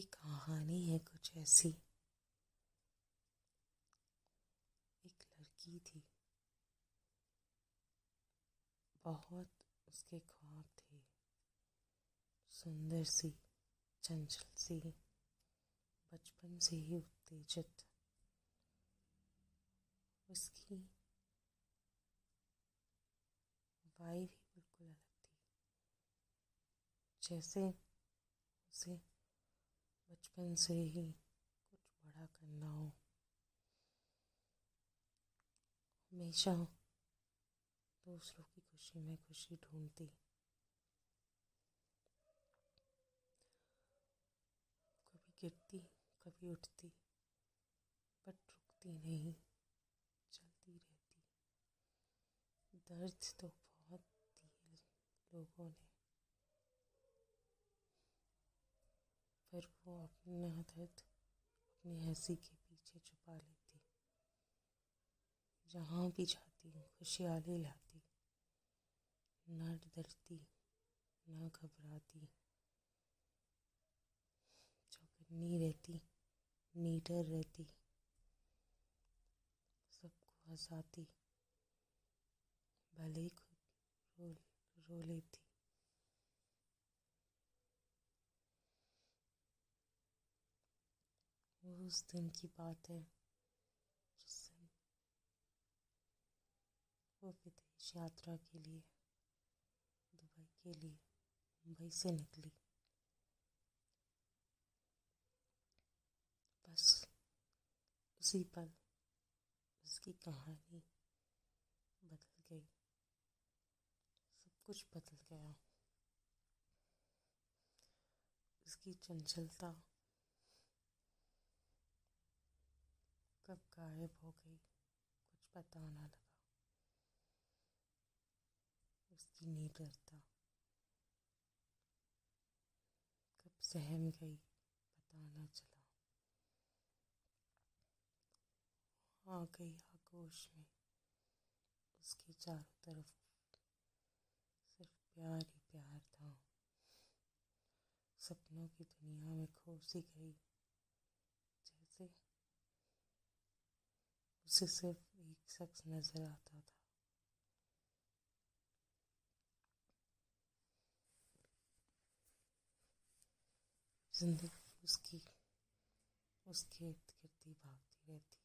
कहानी है कुछ ऐसी। एक लड़की थी। बहुत उसके ख्वाब थे। सुंदर सी, चंचल सी, बचपन से ही उत्तेजित। उसकी वाई भी बिल्कुल अलग थी। जैसे उसे बचपन से ही कुछ बड़ा करना हो। हमेशा दूसरों की खुशी में खुशी ढूंढती। कभी गिरती, कभी उठती बट रुकती नहीं चलती रहती। दर्द तो बहुत दिए लोगों ने। फिर वो अपना दर्द अपनी हँसी के पीछे छुपा लेती। जहाँ भी जाती खुशहाली लाती। न डरती, न घबराती। चौकन्नी रहती, नीडर रहती। सबको हंसाती, भले खुद रो रो लेती। वो उस दिन की बात है जिस दिन वो विदेश यात्रा के लिए दुबई के लिए मुंबई से निकली बस उसी पल उसकी कहानी बदल गई सब कुछ बदल गया उसकी चंचलता कब गायब हो गई, कुछ पता ना लगा। उसकी निडरता कब सहम गई, पता ना चला। आ गई आगोश में, उसके चारों तरफ़ सिर्फ़ प्यार ही प्यार था। सपनों की दुनिया में खो सी गई जैसे उसे सिर्फ़ एक शख्स नज़र आता था। ज़िंदगी उसकी, उसके इर्द गिर्द भागती रहती।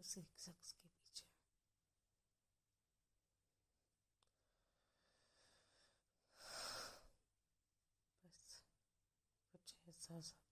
उस एक शख्स के पीछे। बस कुछ ऐसा सा